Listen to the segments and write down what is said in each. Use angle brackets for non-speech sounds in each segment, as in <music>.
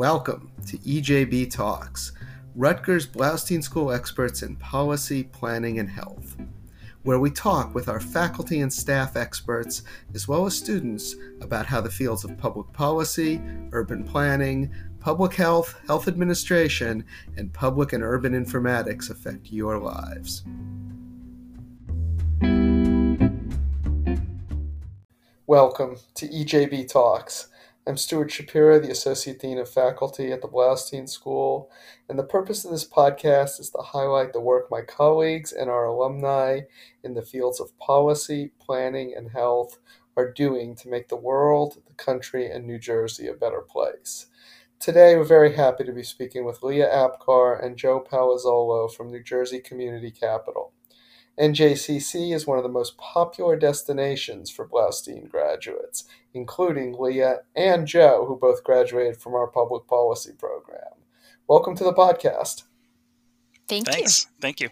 Welcome to EJB Talks, Rutgers Bloustein School experts in policy, planning, and health, where we talk with our faculty and staff experts, as well as students, about how the fields of public policy, urban planning, public health, health administration, and public and urban informatics affect your lives. Welcome to EJB Talks. I'm Stuart Shapiro, the Associate Dean of Faculty at the Bloustein School, and the purpose of this podcast is to highlight the work my colleagues and our alumni in the fields of policy, planning, and health are doing to make the world, the country, and New Jersey a better place. Today, we're very happy to be speaking with Leah Apgar and Joe Palazzolo from New Jersey Community Capital. NJCC is one of the most popular destinations for Bloustein graduates, including Leah and Joe, who both graduated from our public policy program. Welcome to the podcast. Thank Thanks. you. Thank you.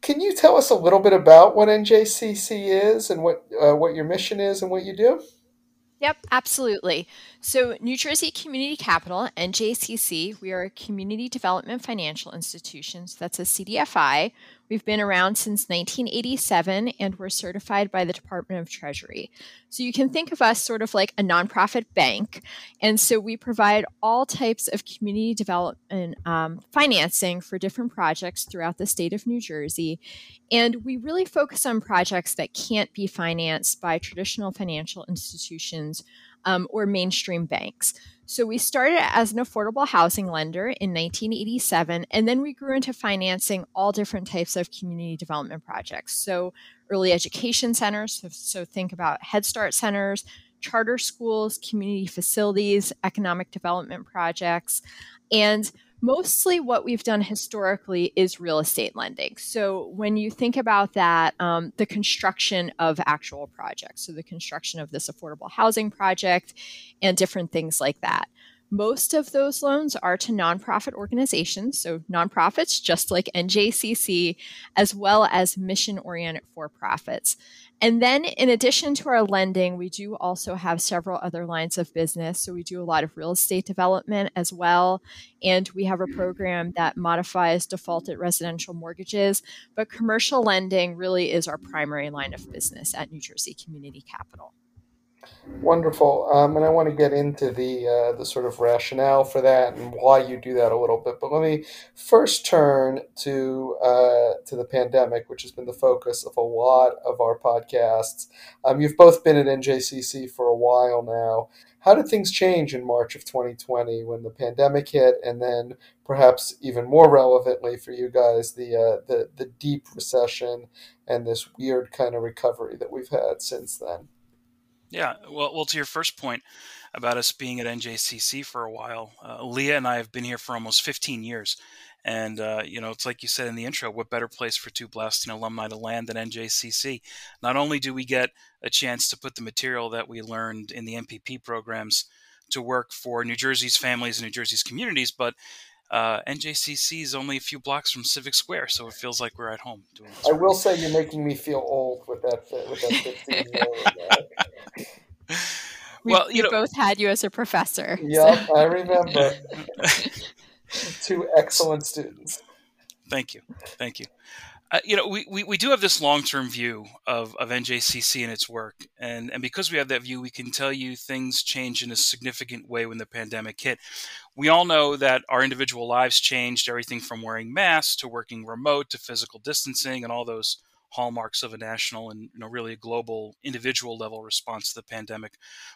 Can you tell us a little bit about what NJCC is and what uh, what your mission is and what you do? Yep, absolutely. So, New Jersey Community Capital, NJCC, we are a community development financial institution. So that's a CDFI. We've been around since 1987 and we're certified by the Department of Treasury. So you can think of us sort of like a nonprofit bank. And so we provide all types of community development um, financing for different projects throughout the state of New Jersey. And we really focus on projects that can't be financed by traditional financial institutions um, or mainstream banks. So we started as an affordable housing lender in 1987, and then we grew into financing all different types of community development projects. So early education centers, so, so think about Head Start centers, charter schools, community facilities, economic development projects, and mostly what we've done historically is real estate lending. So when you think about that, um, the construction of actual projects, so the construction of this affordable housing project and different things like that. Most of those loans are to nonprofit organizations, so nonprofits just like NJCC, as well as mission oriented for profits. And then, in addition to our lending, we do also have several other lines of business. So, we do a lot of real estate development as well. And we have a mm. program that modifies defaulted residential mortgages. But commercial lending really is our primary line of business at New Jersey Community Capital. Wonderful, um, and I want to get into the uh, the sort of rationale for that and why you do that a little bit. But let me first turn to uh, to the pandemic, which has been the focus of a lot of our podcasts. Um, you've both been at NJCC for a while now. How did things change in March of 2020 when the pandemic hit, and then perhaps even more relevantly for you guys, the uh, the the deep recession and this weird kind of recovery that we've had since then? Yeah, well, well, to your first point about us being at NJCC for a while, uh, Leah and I have been here for almost 15 years, and uh, you know, it's like you said in the intro, what better place for two Bloustein alumni to land than NJCC? Not only do we get a chance to put the material that we learned in the MPP programs to work for New Jersey's families and New Jersey's communities, but uh, NJCC is only a few blocks from Civic Square, so it feels like we're at home doing this. I will say you're making me feel old with that with that 15 year old. well, you we know, both had you as a professor. Yep, so. I remember. <laughs> Two excellent students. Thank you, thank you. Uh, you know, we, we, we do have this long term view of, of NJCC and its work. And, and because we have that view, we can tell you things change in a significant way when the pandemic hit. We all know that our individual lives changed everything from wearing masks to working remote to physical distancing and all those hallmarks of a national and you know really a global individual level response to the pandemic.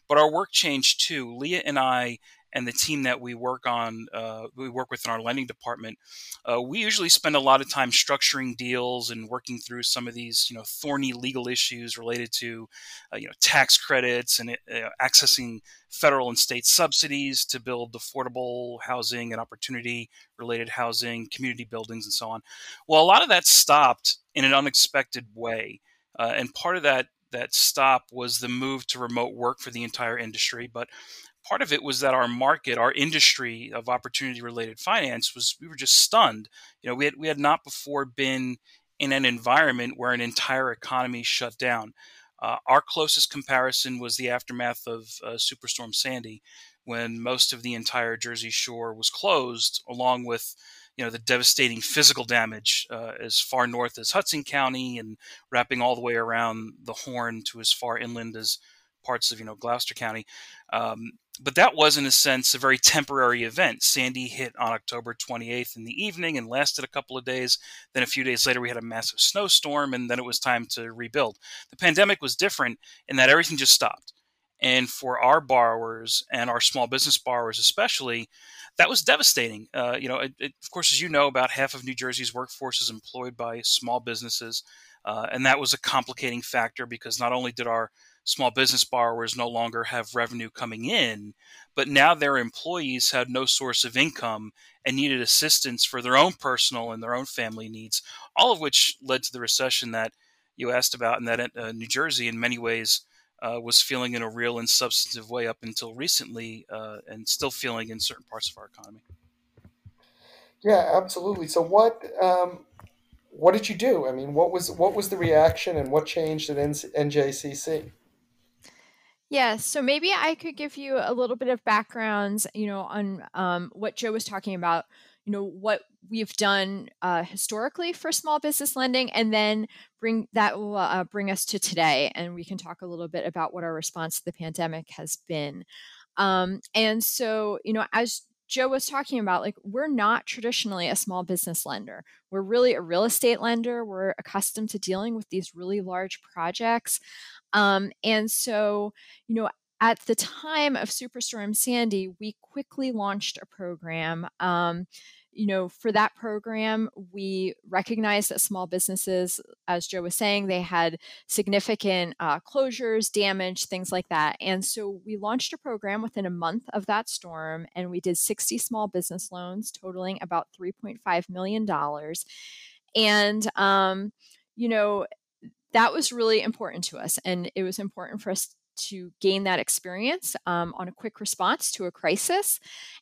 But our work changed too. Leah and I and the team that we work on, uh, we work with in our lending department, uh, we usually spend a lot of time structuring deals and working through some of these, you know, thorny legal issues related to, uh, you know, tax credits and uh, accessing federal and state subsidies to build affordable housing and opportunity related housing, community buildings, and so on. Well, a lot of that stopped in an unexpected way, uh, and part of that that stop was the move to remote work for the entire industry, but part of it was that our market, our industry of opportunity related finance was we were just stunned. You know, we had we had not before been in an environment where an entire economy shut down. Uh, our closest comparison was the aftermath of uh, Superstorm Sandy, when most of the entire Jersey Shore was closed, along with you know the devastating physical damage uh, as far north as Hudson County and wrapping all the way around the Horn to as far inland as parts of you know Gloucester County. Um, but that was in a sense a very temporary event. Sandy hit on October 28th in the evening and lasted a couple of days. Then a few days later we had a massive snowstorm and then it was time to rebuild. The pandemic was different in that everything just stopped. And for our borrowers and our small business borrowers, especially, that was devastating. Uh, you know, it, it, of course, as you know, about half of New Jersey's workforce is employed by small businesses, uh, and that was a complicating factor because not only did our small business borrowers no longer have revenue coming in, but now their employees had no source of income and needed assistance for their own personal and their own family needs. All of which led to the recession that you asked about, and that uh, New Jersey, in many ways uh, was feeling in a real and substantive way up until recently, uh, and still feeling in certain parts of our economy. Yeah, absolutely. So what um, what did you do? I mean, what was what was the reaction, and what changed at NJCC? Yeah, so maybe I could give you a little bit of background, you know, on um, what Joe was talking about you know what we've done uh, historically for small business lending and then bring that will uh, bring us to today and we can talk a little bit about what our response to the pandemic has been. Um, and so you know as joe was talking about like we're not traditionally a small business lender. We're really a real estate lender. We're accustomed to dealing with these really large projects um, and so you know at the time of Superstorm Sandy, we quickly launched a program. Um, you know, for that program, we recognized that small businesses, as Joe was saying, they had significant uh, closures, damage, things like that. And so we launched a program within a month of that storm, and we did 60 small business loans totaling about $3.5 million. And, um, you know, that was really important to us. And it was important for us to gain that experience um, on a quick response to a crisis.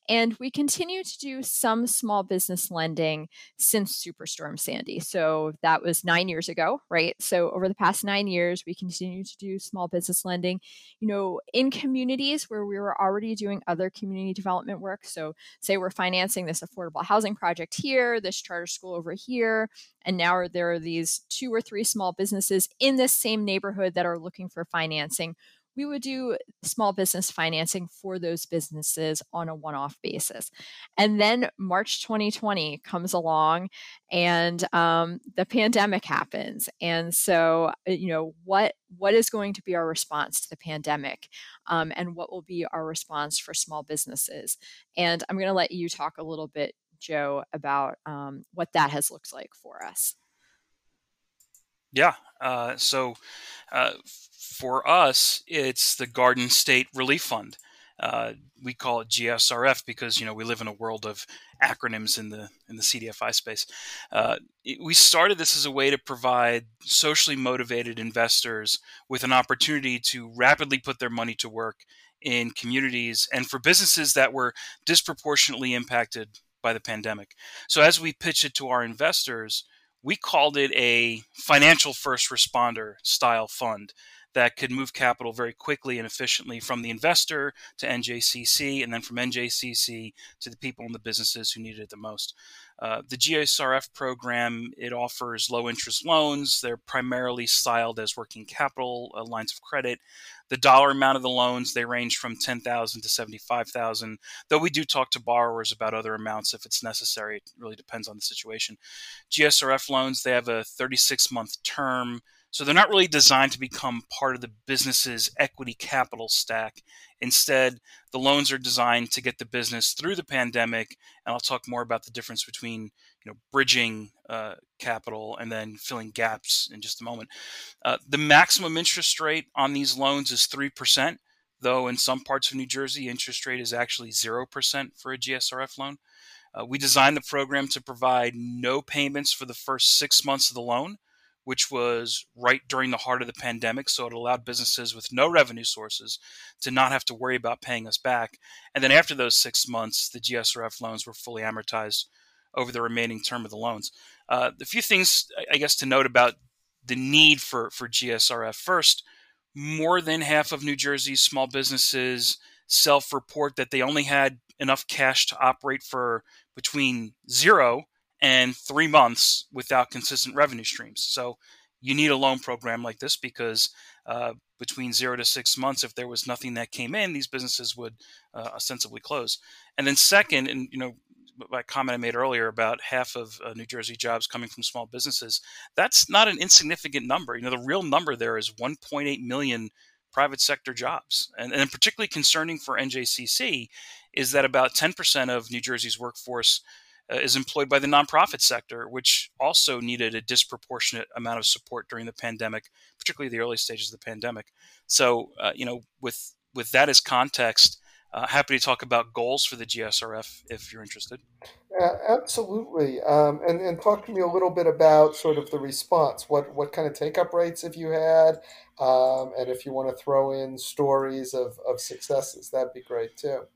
And we continue to do some small business lending since Superstorm Sandy. So that was nine years ago, right? So over the past nine years, we continue to do small business lending, you know, in communities where we were already doing other community development work. So, say we're financing this affordable housing project here, this charter school over here, and now there are these two or three small businesses in this same neighborhood that are looking for financing we would do small business financing for those businesses on a one off basis. And then March 2020 comes along and um, the pandemic happens. And so, uh, you know, what, what is going to be our response to the pandemic? Um, and what will be our response for small businesses? And I'm going to let you talk a little bit, Joe, about um, what that has looked like for us. Yeah. Uh, so, uh, for us, it's the Garden State Relief Fund. Uh, we call it GSRF because you know we live in a world of acronyms in the in the CDFI space. Uh, it, we started this as a way to provide socially motivated investors with an opportunity to rapidly put their money to work in communities and for businesses that were disproportionately impacted by the pandemic. So as we pitch it to our investors, we called it a financial first responder style fund that could move capital very quickly and efficiently from the investor to NJCC and then from NJCC to the people and the businesses who needed it the most. Uh, the GSRF program it offers low interest loans. They're primarily styled as working capital uh, lines of credit. The dollar amount of the loans they range from ten thousand to seventy five thousand. Though we do talk to borrowers about other amounts if it's necessary. It really depends on the situation. GSRF loans they have a thirty six month term. So they're not really designed to become part of the business's equity capital stack. Instead, the loans are designed to get the business through the pandemic, and I'll talk more about the difference between you know bridging uh, capital and then filling gaps in just a moment. Uh, the maximum interest rate on these loans is three percent, though in some parts of New Jersey, interest rate is actually zero percent for a GSRF loan. Uh, we designed the program to provide no payments for the first six months of the loan which was right during the heart of the pandemic. So it allowed businesses with no revenue sources to not have to worry about paying us back. And then after those six months, the GSRF loans were fully amortized over the remaining term of the loans. Uh, a few things, I guess, to note about the need for, for GSRF. First, more than half of New Jersey's small businesses self report that they only had enough cash to operate for between zero and three months without consistent revenue streams. So you need a loan program like this because uh, between zero to six months, if there was nothing that came in, these businesses would uh, ostensibly close. And then second, and you know, my comment I made earlier about half of uh, New Jersey jobs coming from small businesses, that's not an insignificant number. You know, the real number there is 1.8 million private sector jobs. And, and particularly concerning for NJCC is that about 10% of New Jersey's workforce is employed by the nonprofit sector, which also needed a disproportionate amount of support during the pandemic, particularly the early stages of the pandemic. So, uh, you know, with with that as context, uh, happy to talk about goals for the GSRF if you're interested. Uh, absolutely, um, and and talk to me a little bit about sort of the response. What what kind of take up rates have you had, um, and if you want to throw in stories of, of successes, that'd be great too.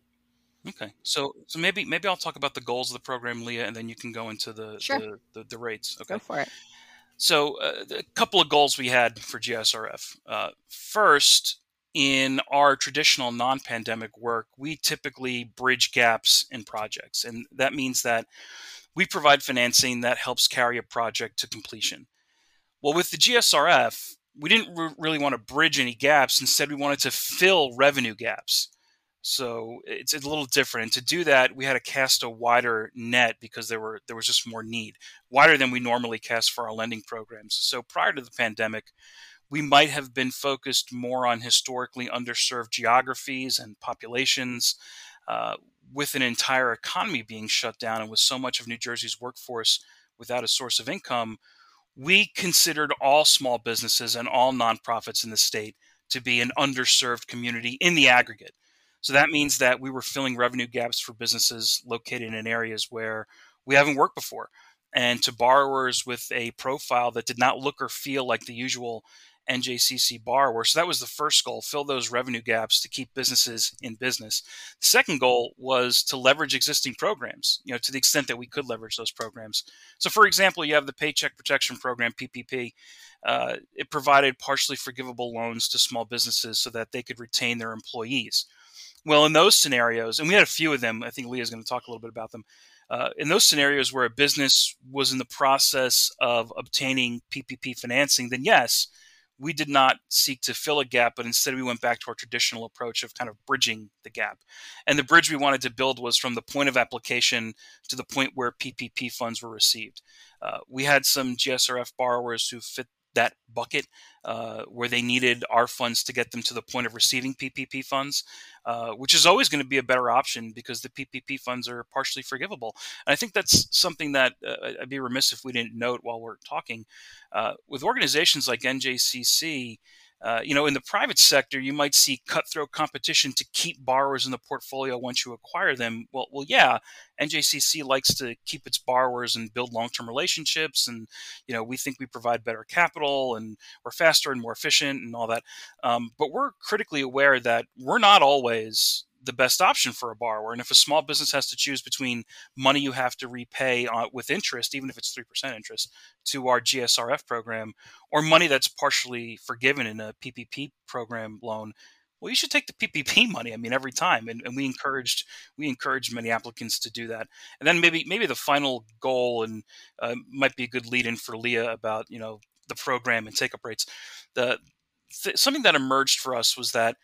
Okay, so so maybe maybe I'll talk about the goals of the program, Leah, and then you can go into the sure. the, the, the, rates. Okay, go for it. So uh, a couple of goals we had for GSRF. Uh, first, in our traditional non-pandemic work, we typically bridge gaps in projects, and that means that we provide financing that helps carry a project to completion. Well, with the GSRF, we didn't re- really want to bridge any gaps. Instead, we wanted to fill revenue gaps. So it's a little different. And to do that, we had to cast a wider net because there were there was just more need, wider than we normally cast for our lending programs. So prior to the pandemic, we might have been focused more on historically underserved geographies and populations. Uh, with an entire economy being shut down and with so much of New Jersey's workforce without a source of income, we considered all small businesses and all nonprofits in the state to be an underserved community in the aggregate. So that means that we were filling revenue gaps for businesses located in areas where we haven't worked before and to borrowers with a profile that did not look or feel like the usual NJCC borrower. So that was the first goal, fill those revenue gaps to keep businesses in business. The second goal was to leverage existing programs, you know, to the extent that we could leverage those programs. So for example, you have the Paycheck Protection Program, PPP. Uh, it provided partially forgivable loans to small businesses so that they could retain their employees. Well, in those scenarios, and we had a few of them, I think Leah is going to talk a little bit about them. Uh, in those scenarios where a business was in the process of obtaining PPP financing, then yes, we did not seek to fill a gap, but instead we went back to our traditional approach of kind of bridging the gap. And the bridge we wanted to build was from the point of application to the point where PPP funds were received. Uh, we had some GSRF borrowers who fit that bucket uh, where they needed our funds to get them to the point of receiving PPP funds, uh, which is always going to be a better option because the PPP funds are partially forgivable. And I think that's something that uh, I'd be remiss if we didn't note while we're talking. Uh, with organizations like NJCC, uh, you know, in the private sector, you might see cutthroat competition to keep borrowers in the portfolio once you acquire them. Well, well, yeah, NJCC likes to keep its borrowers and build long-term relationships, and you know, we think we provide better capital and we're faster and more efficient and all that. Um, but we're critically aware that we're not always the best option for a borrower. And if a small business has to choose between money you have to repay uh, with interest, even if it's 3% interest, to our GSRF program, or money that's partially forgiven in a PPP program loan, well, you should take the PPP <laughs> money. I mean, every time, and, and we encouraged we encouraged many applicants to do that. And then maybe maybe the final goal and uh, might be a good lead in for Leah about you know the program and take up rates. The th- something that emerged for us was that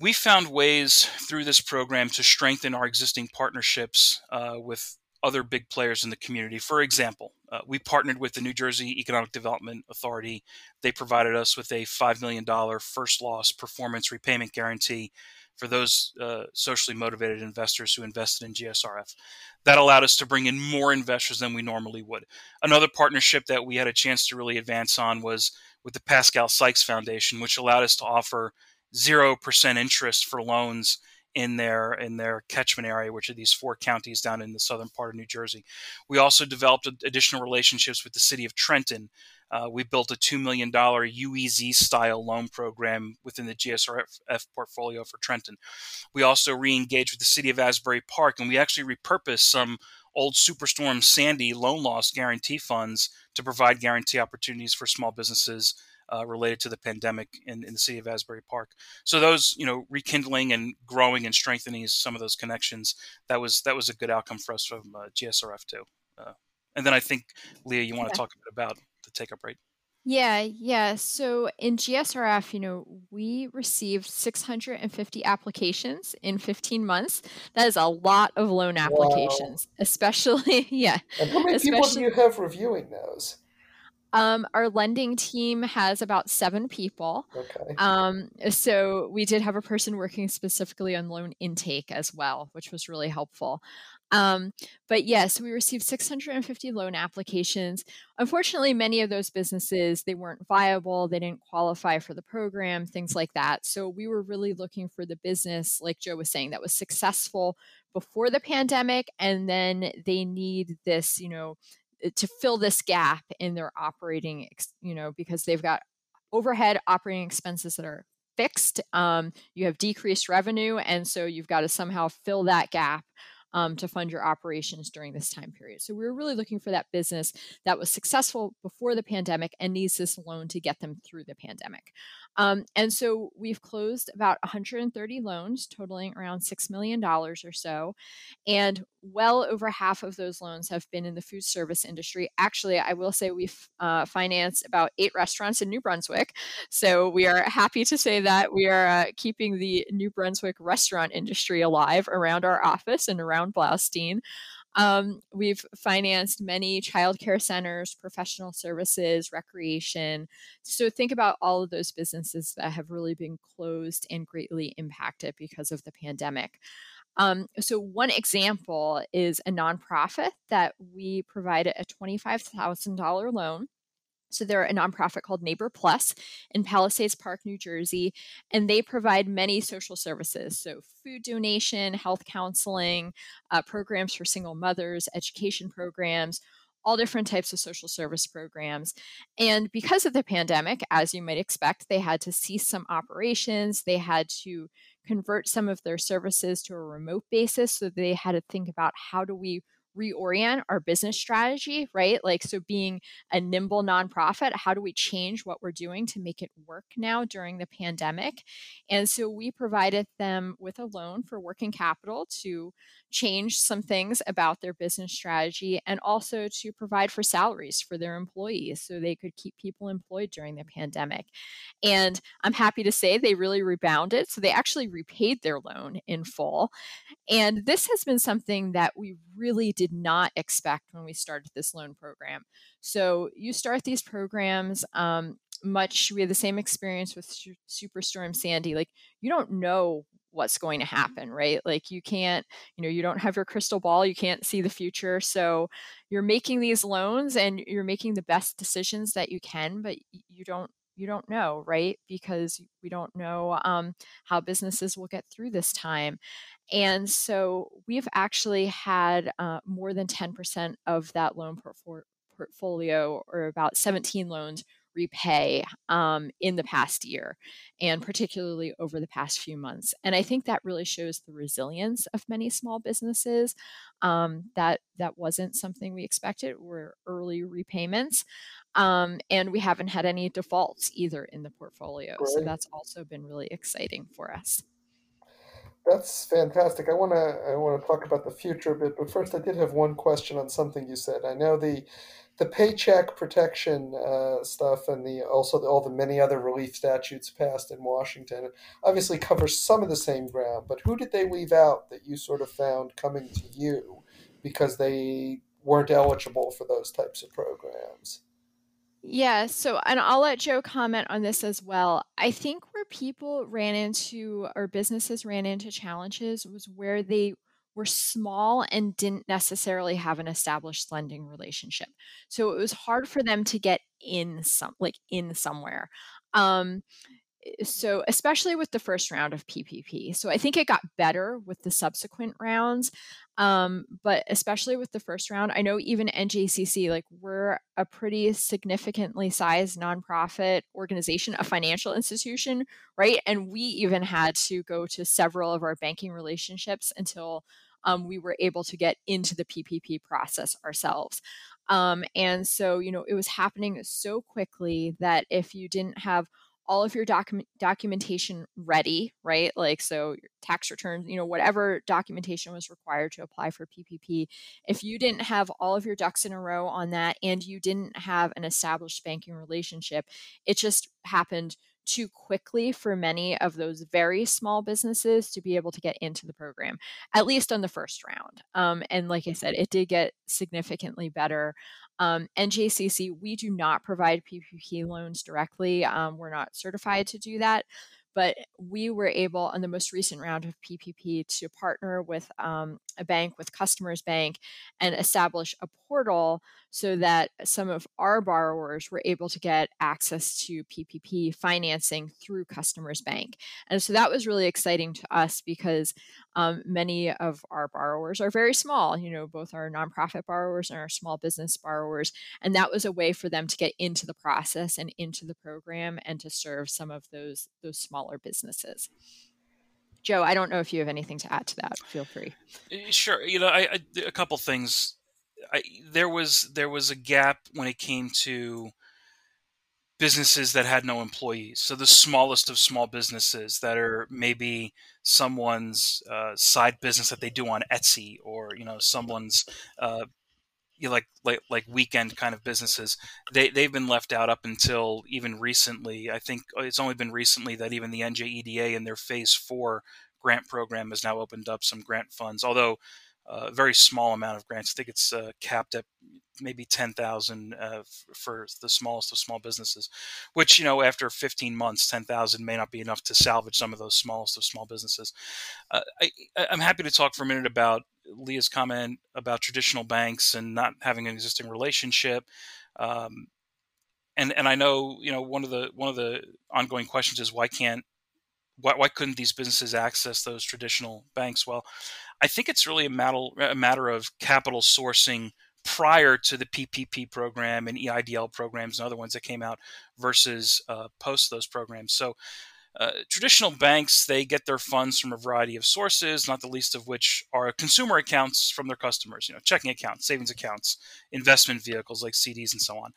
we found ways through this program to strengthen our existing partnerships uh, with other big players in the community. For example, uh, we partnered with the New Jersey Economic Development Authority. They provided us with a $5 million first loss performance repayment guarantee for those uh, socially motivated investors who invested in GSRF. That allowed us to bring in more investors than we normally would. Another partnership that we had a chance to really advance on was with the Pascale Sykes Foundation, which allowed us to offer zero percent interest for loans in their in their catchment area, which are these four counties down in the southern part of New Jersey. We also developed additional relationships with the city of Trenton. Uh, we built a $2 million UEZ style loan program within the GSRF portfolio for Trenton. We also re engaged with the city of Asbury Park and we actually repurposed some old Superstorm Sandy loan loss guarantee funds to provide guarantee opportunities for small businesses uh, related to the pandemic in, in the city of Asbury Park. So those, you know, rekindling and growing and strengthening some of those connections, that was that was a good outcome for us from uh, GSRF too. Uh, and then I think Leah, you want yeah. to talk a bit about the take up rate. Yeah, yeah. So in GSRF, you know, we received 650 applications in 15 months. That is a lot of loan applications, wow. especially, <laughs> yeah. And how many people do you have reviewing those? Um, our lending team has about seven people. Okay. Um, so we did have a person working specifically on loan intake as well, which was really helpful. Um, but yes, we received 650 loan applications. Unfortunately, many of those businesses they weren't viable, they didn't qualify for the program, things like that. So we were really looking for the business, like Joe was saying, that was successful before the pandemic, and then they need this, you know, to fill this gap in their operating, you know, because they've got overhead operating expenses that are fixed. Um, you have decreased revenue, and so you've got to somehow fill that gap um, to fund your operations during this time period. So we were really looking for that business that was successful before the pandemic and needs this loan to get them through the pandemic. Um, and so we've closed about 130 loans, totaling around $6 million or so. And well over half of those loans have been in the food service industry. Actually, I will say we've uh, financed about eight restaurants in New Brunswick. So we are happy to say that we are uh, keeping the New Brunswick restaurant industry alive around our office and around Bloustein. Um, we've financed many childcare centers, professional services, recreation. So think about all of those businesses that have really been closed and greatly impacted because of the pandemic. Um, so, one example is a nonprofit that we provided a $25,000 loan so they're a nonprofit called Neighbor Plus in Palisades Park, New Jersey, and they provide many social services. So food donation, health counseling, uh, programs for single mothers, education programs, all different types of social service programs. And because of the pandemic, as you might expect, they had to cease some operations. They had to convert some of their services to a remote basis. So they had to think about how do we reorient our business strategy, right? Like, so being a nimble nonprofit, how do we change what we're doing to make it work now during the pandemic? And so we provided them with a loan for working capital to change some things about their business strategy and also to provide for salaries for their employees so they could keep people employed during the pandemic. And I'm happy to say they really rebounded. So they actually repaid their loan in full. And this has been something that we really did not expect when we started this loan program. So you start these programs. Um, much we had the same experience with superstorm sandy like you don't know what's going to happen, right? Like you can't, you know, you don't have your crystal ball, you can't see the future. So you're making these loans and you're making the best decisions that you can, but you don't you don't know, right? Because we don't know um, how businesses will get through this time. And so we've actually had uh, more than 10% of that loan portfolio, or about 17 loans, repay um, in the past year and particularly over the past few months. And I think that really shows the resilience of many small businesses. Um, that that wasn't something we expected were early repayments. Um, and we haven't had any defaults either in the portfolio. Great. So that's also been really exciting for us. That's fantastic. I want to I want to talk about the future a bit, but first I did have one question on something you said. I know the the paycheck protection uh, stuff and the also the, all the many other relief statutes passed in Washington obviously cover some of the same ground. But who did they leave out that you sort of found coming to you because they weren't eligible for those types of programs? Yeah, so and I'll let Joe comment on this as well. I think where people ran into or businesses ran into challenges was where they were small and didn't necessarily have an established lending relationship. So it was hard for them to get in some like in somewhere. Um, so especially with the first round of PPP. So I think it got better with the subsequent rounds. Um, but especially with the first round, I know even NJCC, like we're a pretty significantly sized nonprofit organization, a financial institution, right? And we even had to go to several of our banking relationships until um, we were able to get into the PPP process ourselves. Um, and so, you know, it was happening so quickly that if you didn't have all of your document documentation ready, right? Like so tax returns, you know, whatever documentation was required to apply for PPP. If you didn't have all of your ducks in a row on that and you didn't have an established banking relationship, it just happened too quickly for many of those very small businesses to be able to get into the program, at least on the first round. Um, and like I said, it did get significantly better. Um, NJCC, we do not provide PPP loans directly. Um, we're not certified to do that but we were able on the most recent round of PPP to partner with um, a bank, with Customers Bank, and establish a portal so that some of our borrowers were able to get access to PPP financing through Customers Bank. And so that was really exciting to us because um, many of our borrowers are very small, you know, both our nonprofit borrowers and our small business borrowers. And that was a way for them to get into the process and into the program and to serve some of those, those smaller businesses. Joe, I don't know if you have anything to add to that. Feel free. Eh, sure. You know, I, I a couple things. I, there was there was a gap when it came to businesses that had no employees. So the smallest of small businesses that are maybe someone's uh, side business that they do on Etsy, or you know someone's uh, you know, like like like weekend kind of businesses. They they've been left out up until even recently. I think it's only been recently that even the NJEDA in their Phase Four grant program has now opened up some grant funds. Although a very small amount of grants. I think it's uh, capped at maybe 10,000 uh, for the smallest of small businesses, which, you know, after 15 months, 10,000 may not be enough to salvage some of those smallest of small businesses. Uh, I, am happy to talk for a minute about Leah's comment about traditional banks and not having an existing relationship. Um, and, and I know, you know, one of the, one of the ongoing questions is why can't why, why couldn't these businesses access those traditional banks? Well, I think it's really a matter, a matter of capital sourcing prior to the PPP program and EIDL programs and other ones that came out versus uh, post those programs. So uh, traditional banks they get their funds from a variety of sources not the least of which are consumer accounts from their customers you know checking accounts savings accounts investment vehicles like cds and so on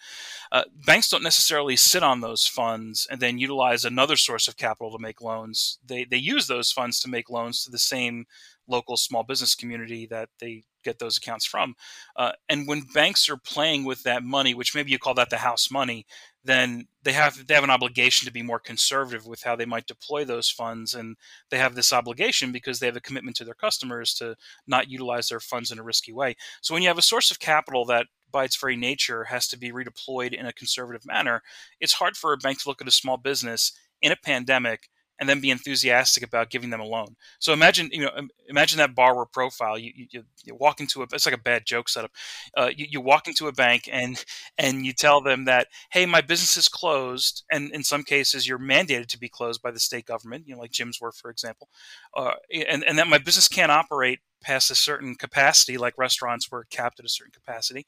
uh, banks don't necessarily sit on those funds and then utilize another source of capital to make loans they, they use those funds to make loans to the same local small business community that they get those accounts from. Uh, and when banks are playing with that money, which maybe you call that the house money, then they have they have an obligation to be more conservative with how they might deploy those funds, and they have this obligation because they have a commitment to their customers to not utilize their funds in a risky way. So when you have a source of capital that by its very nature has to be redeployed in a conservative manner, it's hard for a bank to look at a small business in a pandemic and then be enthusiastic about giving them a loan. So imagine, you know, imagine that borrower profile. You, you, you walk into a, it's like a bad joke setup. Uh, you, you, walk into a bank and, and you tell them that, Hey, my business is closed. And in some cases you're mandated to be closed by the state government, you know, like gyms were, for example. Uh, and, and that my business can't operate past a certain capacity, like restaurants were capped at a certain capacity.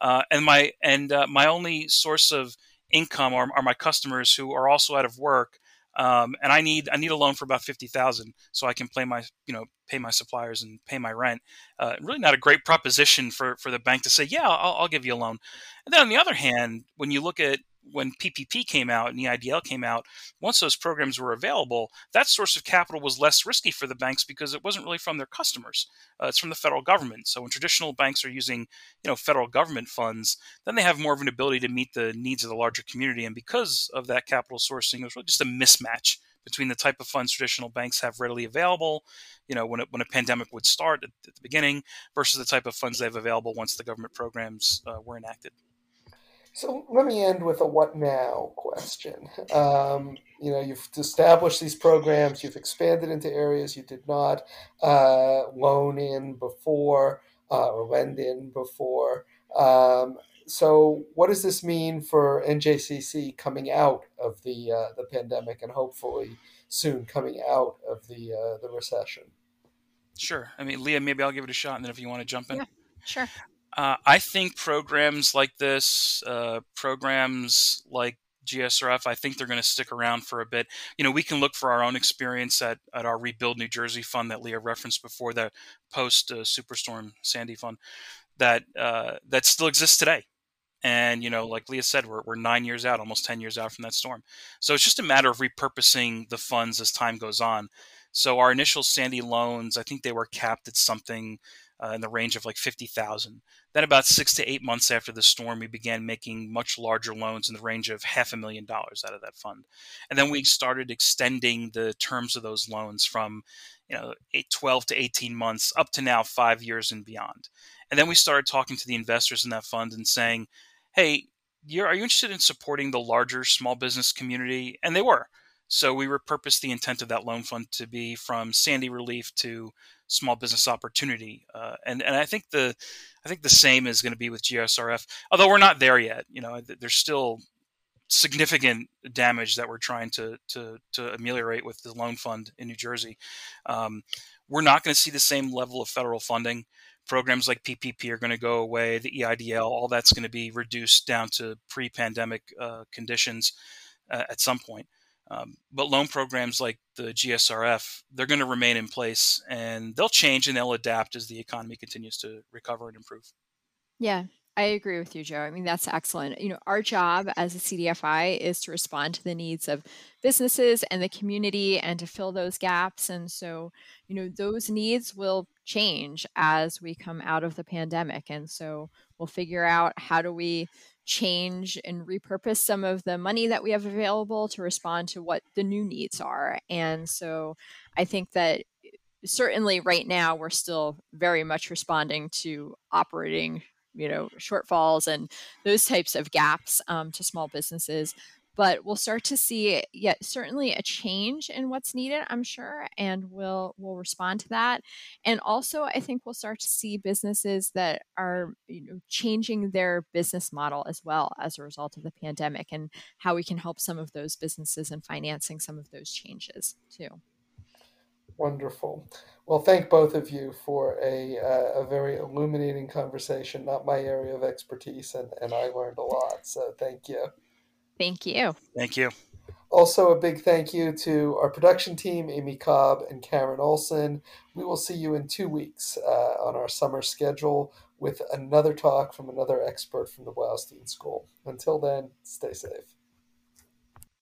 Uh, and my, and uh, my only source of income are, are my customers who are also out of work um, and I need I need a loan for about fifty thousand so I can pay my you know pay my suppliers and pay my rent. Uh, really not a great proposition for for the bank to say yeah I'll, I'll give you a loan. And then on the other hand, when you look at when PPP came out and the EIDL came out, once those programs were available, that source of capital was less risky for the banks because it wasn't really from their customers. Uh, it's from the federal government. So when traditional banks are using, you know, federal government funds, then they have more of an ability to meet the needs of the larger community. And because of that capital sourcing, it was really just a mismatch between the type of funds traditional banks have readily available, you know, when, it, when a pandemic would start at, at, the beginning, versus the type of funds they have available once the government programs uh, were enacted. So let me end with a what now question. Um, you know, you've established these programs, you've expanded into areas you did not uh, loan in before uh, or lend in before. Um, so, what does this mean for NJCC coming out of the uh, the pandemic and hopefully soon coming out of the uh, the recession? Sure. I mean, Leah, maybe I'll give it a shot, and then if you want to jump in, yeah, sure. Uh, I think programs like this, uh, programs like GSRF. I think they're going to stick around for a bit. You know, we can look for our own experience at, at our Rebuild New Jersey fund that Leah referenced before, the post uh, Superstorm Sandy fund that uh, that still exists today. And you know, like Leah said, we're we're nine years out, almost ten years out from that storm. So it's just a matter of repurposing the funds as time goes on. So our initial Sandy loans, I think they were capped at something uh, in the range of like 50,000. Then about six to eight months after the storm, we began making much larger loans in the range of half a million dollars out of that fund. And then we started extending the terms of those loans from, you know, eight, 12 to 18 months up to now five years and beyond. And then we started talking to the investors in that fund and saying, hey, are you interested in supporting the larger small business community? And they were. So we repurposed the intent of that loan fund to be from Sandy relief to small business opportunity. Uh, and and I think the I think the same is going to be with GSRF. Although we're not there yet, you know, there's still significant damage that we're trying to to, to ameliorate with the loan fund in New Jersey. Um, we're not going to see the same level of federal funding. Programs like PPP are going to go away. The EIDL, all that's going to be reduced down to pre-pandemic uh, conditions uh, at some point. Um, but loan programs like the GSRF, they're going to remain in place and they'll change and they'll adapt as the economy continues to recover and improve. Yeah, I agree with you, Joe. I mean, that's excellent. You know, our job as a CDFI is to respond to the needs of businesses and the community and to fill those gaps. And so, you know, those needs will change as we come out of the pandemic. And so we'll figure out how do we change and repurpose some of the money that we have available to respond to what the new needs are. And so I think that certainly right now we're still very much responding to operating you know shortfalls and those types of gaps um, to small businesses but we'll start to see yeah certainly a change in what's needed i'm sure and we'll we'll respond to that and also i think we'll start to see businesses that are you know changing their business model as well as a result of the pandemic and how we can help some of those businesses and financing some of those changes too Wonderful. Well, thank both of you for a, uh, a very illuminating conversation, not my area of expertise, and, and I learned a lot. So thank you. Thank you. Thank you. Also, a big thank you to our production team, Amy Cobb and Karen Olson. We will see you in two weeks uh, on our summer schedule with another talk from another expert from the Bloustein School. Until then, stay safe.